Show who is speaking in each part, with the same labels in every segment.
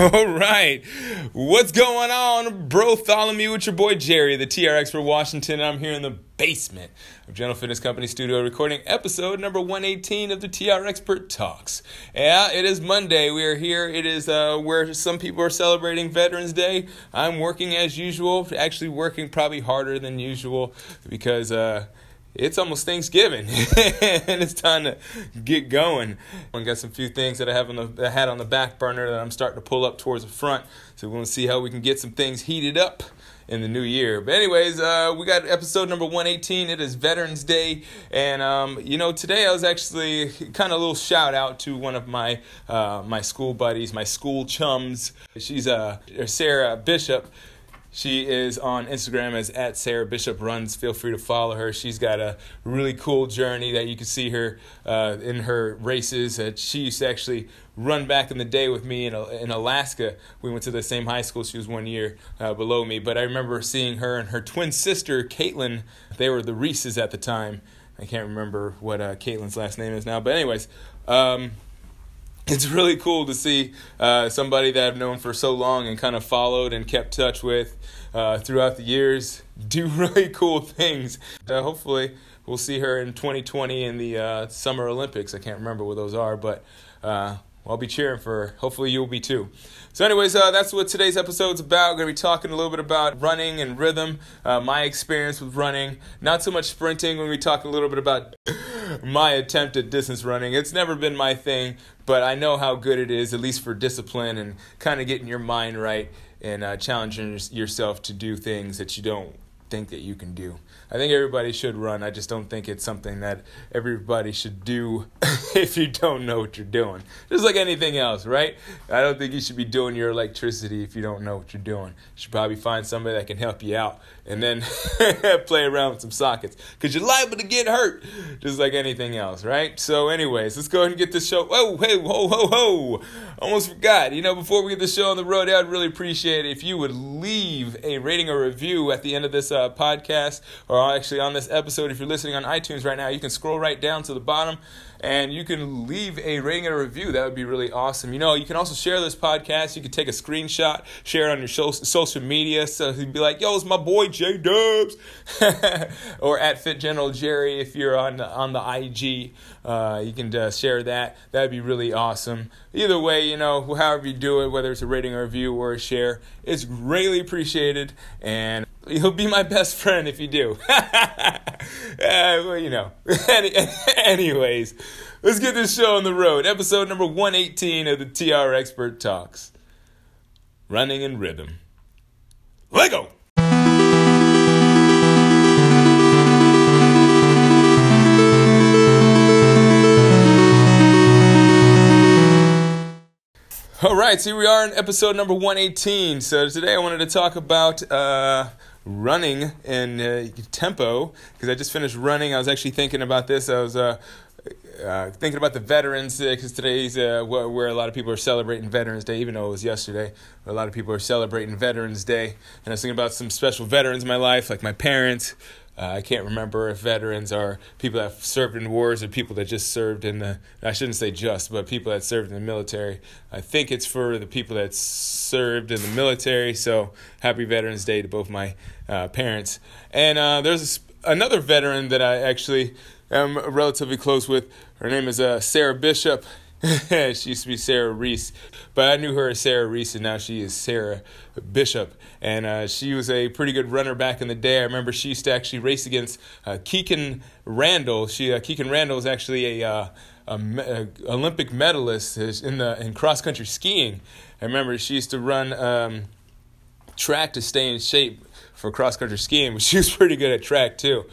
Speaker 1: All right. What's going on, bro? Me with your boy Jerry, the TRX for Washington. I'm here in the basement of General Fitness Company Studio recording episode number 118 of the TR Expert Talks. Yeah, it is Monday. We are here. It is uh, where some people are celebrating Veterans Day. I'm working as usual, actually working probably harder than usual because. Uh, it's almost Thanksgiving, and it's time to get going. I got some few things that I have on the I had on the back burner that I'm starting to pull up towards the front. So we want to see how we can get some things heated up in the new year. But anyways, uh, we got episode number 118. It is Veterans Day, and um, you know today I was actually kind of a little shout out to one of my uh, my school buddies, my school chums. She's uh, Sarah Bishop. She is on Instagram as at Sarah Bishop Runs. Feel free to follow her. She's got a really cool journey that you can see her uh, in her races. Uh, she used to actually run back in the day with me in, in Alaska. We went to the same high school. She was one year uh, below me. But I remember seeing her and her twin sister, Caitlin. They were the Reeses at the time. I can't remember what uh, Caitlin's last name is now. But, anyways. Um, it's really cool to see uh, somebody that I've known for so long and kind of followed and kept touch with uh, throughout the years do really cool things. Uh, hopefully, we'll see her in 2020 in the uh, Summer Olympics. I can't remember what those are, but uh, I'll be cheering for her. Hopefully, you'll be too. So, anyways, uh, that's what today's episode's about. We're going to be talking a little bit about running and rhythm, my experience with running. Not so much sprinting. When be talking a little bit about my attempt at distance running. It's never been my thing, but I know how good it is, at least for discipline and kind of getting your mind right and uh, challenging yourself to do things that you don't think that you can do. I think everybody should run. I just don't think it's something that everybody should do if you don't know what you're doing. Just like anything else, right? I don't think you should be doing your electricity if you don't know what you're doing. You should probably find somebody that can help you out and then play around with some sockets because you're liable to get hurt just like anything else, right? So, anyways, let's go ahead and get this show. Oh, hey, whoa, whoa, whoa. Almost forgot. You know, before we get the show on the road, I'd really appreciate it if you would leave a rating or review at the end of this uh, podcast or actually on this episode. If you're listening on iTunes right now, you can scroll right down to the bottom and you can leave a rating and a review. That would be really awesome. You know, you can also share this podcast. You can take a screenshot, share it on your social media. So you'd be like, "Yo, it's my boy J Dubs," or at Fit General Jerry if you're on the, on the IG. Uh, you can uh, share that. That'd be really awesome. Either way, you know, however you do it, whether it's a rating or review or a share, it's greatly appreciated. And You'll be my best friend if you do. uh, well, you know. Anyways, let's get this show on the road. Episode number 118 of the TR Expert Talks Running in Rhythm. Lego! All right, so here we are in episode number 118. So today I wanted to talk about uh, running and uh, tempo because I just finished running. I was actually thinking about this. I was uh, uh, thinking about the veterans because today's uh, where a lot of people are celebrating Veterans Day, even though it was yesterday. A lot of people are celebrating Veterans Day, and I was thinking about some special veterans in my life, like my parents, uh, I can't remember if veterans are people that served in wars or people that just served in the, I shouldn't say just, but people that served in the military. I think it's for the people that served in the military. So happy Veterans Day to both my uh, parents. And uh, there's another veteran that I actually am relatively close with. Her name is uh, Sarah Bishop. she used to be Sarah Reese, but I knew her as Sarah Reese, and now she is Sarah Bishop. And uh, she was a pretty good runner back in the day. I remember she used to actually race against uh, Kikkan Randall. She uh, Kikkan Randall is actually a, uh, a, a, Olympic medalist in the in cross country skiing. I remember she used to run um, track to stay in shape for cross country skiing, but she was pretty good at track too.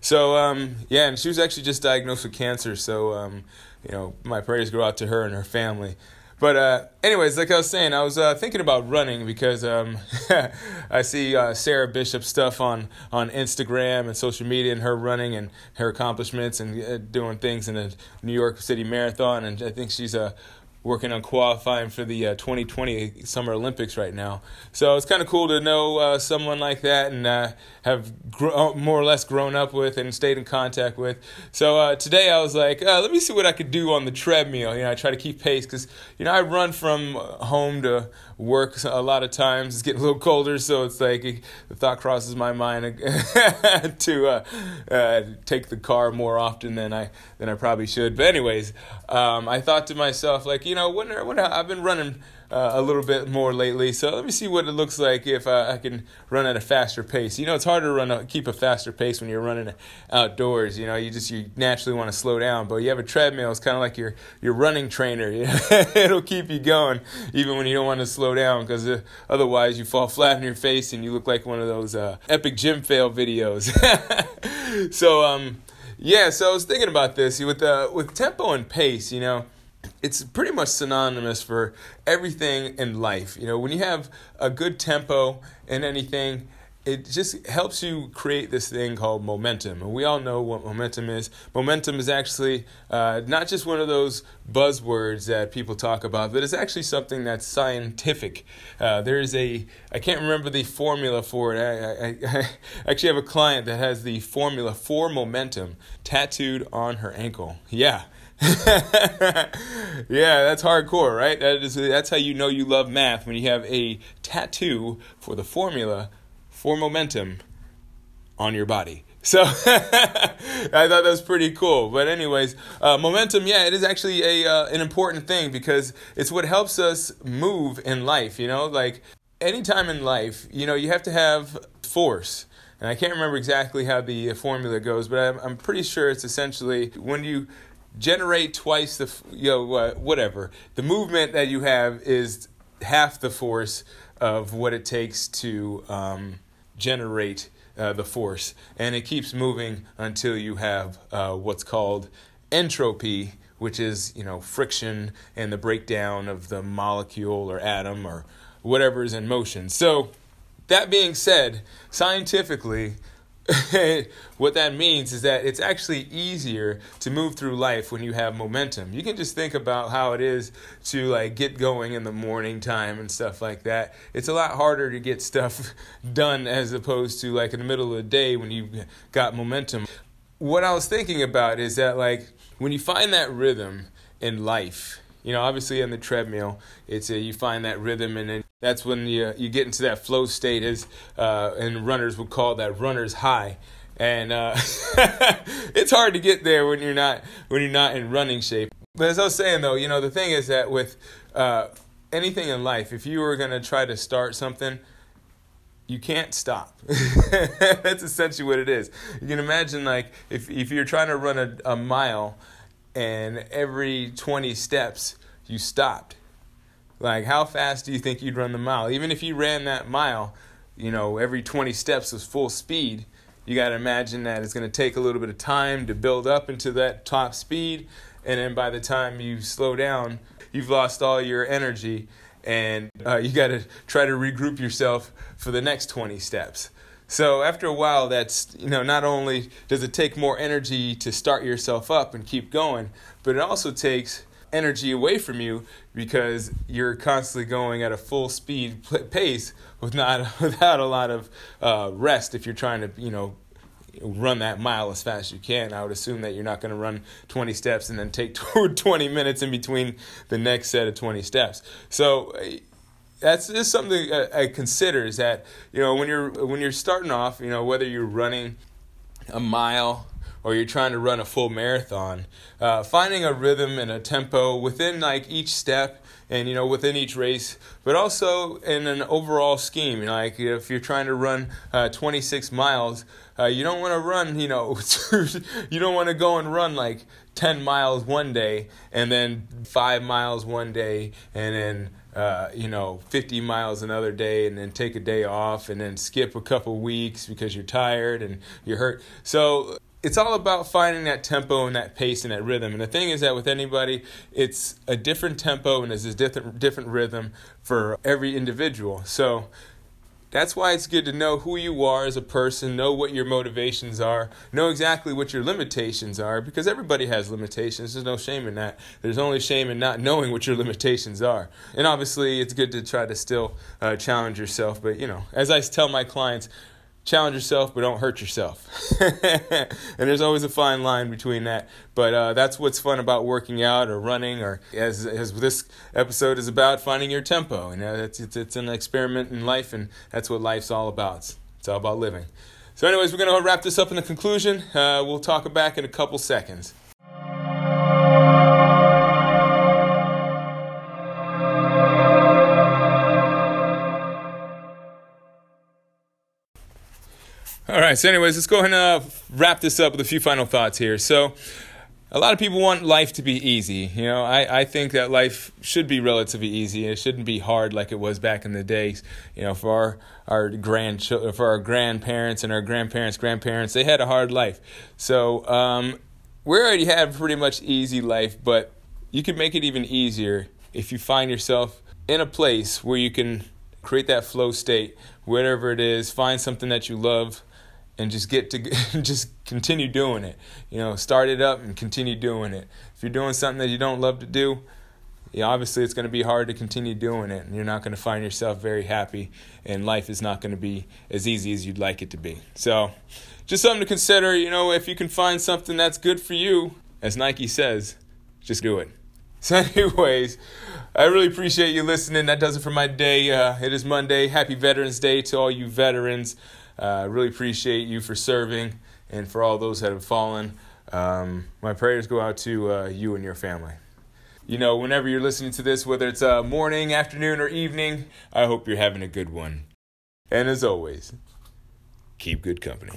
Speaker 1: So um, yeah, and she was actually just diagnosed with cancer. So um, you know, my prayers go out to her and her family. But uh, anyways, like I was saying, I was uh, thinking about running because um, I see uh, Sarah Bishop stuff on, on Instagram and social media, and her running and her accomplishments and uh, doing things in the New York City Marathon, and I think she's a working on qualifying for the uh, 2020 Summer Olympics right now. So it's kind of cool to know uh, someone like that and uh, have gr- more or less grown up with and stayed in contact with. So uh, today I was like, uh, let me see what I could do on the treadmill. You know, I try to keep pace because you know I run from home to work a lot of times. It's getting a little colder, so it's like the thought crosses my mind to uh, uh, take the car more often than I than I probably should. But anyways, um, I thought to myself like, you know, when, when I've been running uh, a little bit more lately. So let me see what it looks like if uh, I can run at a faster pace. You know, it's hard to run a, keep a faster pace when you're running outdoors. You know, you just you naturally want to slow down, but you have a treadmill. It's kind of like your your running trainer. It'll keep you going even when you don't want to slow down because uh, otherwise you fall flat on your face and you look like one of those uh, epic gym fail videos. so um. Yeah, so I was thinking about this with uh, with tempo and pace. You know, it's pretty much synonymous for everything in life. You know, when you have a good tempo in anything, it just helps you create this thing called momentum. And we all know what momentum is. Momentum is actually uh, not just one of those buzzwords that people talk about, but it's actually something that's scientific. Uh, there is a, I can't remember the formula for it. I, I, I actually have a client that has the formula for momentum tattooed on her ankle. Yeah. yeah, that's hardcore, right? That is that's how you know you love math when you have a tattoo for the formula for momentum on your body. So I thought that was pretty cool. But anyways, uh, momentum, yeah, it is actually a uh, an important thing because it's what helps us move in life. You know, like anytime in life, you know, you have to have force. And I can't remember exactly how the formula goes, but I'm, I'm pretty sure it's essentially when you generate twice the you know whatever. The movement that you have is half the force of what it takes to um, generate uh, the force. And it keeps moving until you have uh, what's called entropy which is you know friction and the breakdown of the molecule or atom or whatever is in motion. So that being said scientifically what that means is that it's actually easier to move through life when you have momentum. You can just think about how it is to like get going in the morning time and stuff like that. It's a lot harder to get stuff done as opposed to like in the middle of the day when you've got momentum. What I was thinking about is that like when you find that rhythm in life, you know, obviously on the treadmill, it's a, you find that rhythm, and then that's when you you get into that flow state, as uh, and runners would call that runner's high. And uh, it's hard to get there when you're not when you're not in running shape. But as I was saying, though, you know, the thing is that with uh, anything in life, if you were to try to start something, you can't stop. That's essentially what it is. You can imagine, like, if, if you're trying to run a, a mile and every 20 steps you stopped. Like, how fast do you think you'd run the mile? Even if you ran that mile, you know, every 20 steps was full speed, you got to imagine that it's going to take a little bit of time to build up into that top speed. And then by the time you slow down, you've lost all your energy and uh, you got to try to regroup yourself for the next 20 steps. So after a while, that's you know not only does it take more energy to start yourself up and keep going, but it also takes energy away from you because you're constantly going at a full speed pace with not without a lot of uh, rest. If you're trying to you know run that mile as fast as you can, I would assume that you're not going to run 20 steps and then take 20 minutes in between the next set of 20 steps. So that's just something I, consider is that you know when you're when you're starting off, you know whether you're running a mile or you're trying to run a full marathon, uh, finding a rhythm and a tempo within like each step and you know within each race, but also in an overall scheme. You Like if you're trying to run uh, 26 miles, uh, you don't want to run. You know, you don't want to go and run like 10 miles one day and then five miles one day and then uh, you know, 50 miles another day and then take a day off and then skip a couple weeks because you're tired and you're hurt. So it's all about finding that tempo and that pace and that rhythm. And the thing is that with anybody, it's a different tempo and it's a different different rhythm for every individual. So that's why it's good to know who you are as a person, know what your motivations are, know exactly what your limitations are, because everybody has limitations. There's no shame in that. There's only shame in not knowing what your limitations are. And obviously, it's good to try to still uh, challenge yourself. But, you know, as I tell my clients, challenge yourself, but don't hurt yourself. and there's always a fine line between that. But uh, that's what's fun about working out or running, or as, as this episode is about, finding your tempo. You know, it's, it's, it's an experiment in life, and that's what life's all about. It's all about living. So, anyways, we're going to wrap this up in the conclusion. Uh, we'll talk back in a couple seconds. Right. So, anyways, let's go ahead and uh, wrap this up with a few final thoughts here. So, a lot of people want life to be easy. You know, I, I think that life should be relatively easy. It shouldn't be hard like it was back in the days. You know, for our our grand for our grandparents and our grandparents' grandparents, they had a hard life. So, um, we already have pretty much easy life, but you can make it even easier if you find yourself in a place where you can create that flow state, whatever it is. Find something that you love and just get to just continue doing it. You know, start it up and continue doing it. If you're doing something that you don't love to do, yeah, obviously it's going to be hard to continue doing it, and you're not going to find yourself very happy, and life is not going to be as easy as you'd like it to be. So, just something to consider. You know, if you can find something that's good for you, as Nike says, just do it. So, anyways, I really appreciate you listening. That does it for my day. Uh, it is Monday. Happy Veterans Day to all you veterans. Uh, really appreciate you for serving and for all those that have fallen. Um, my prayers go out to uh, you and your family. You know, whenever you're listening to this, whether it's uh, morning, afternoon, or evening, I hope you're having a good one. And as always, keep good company.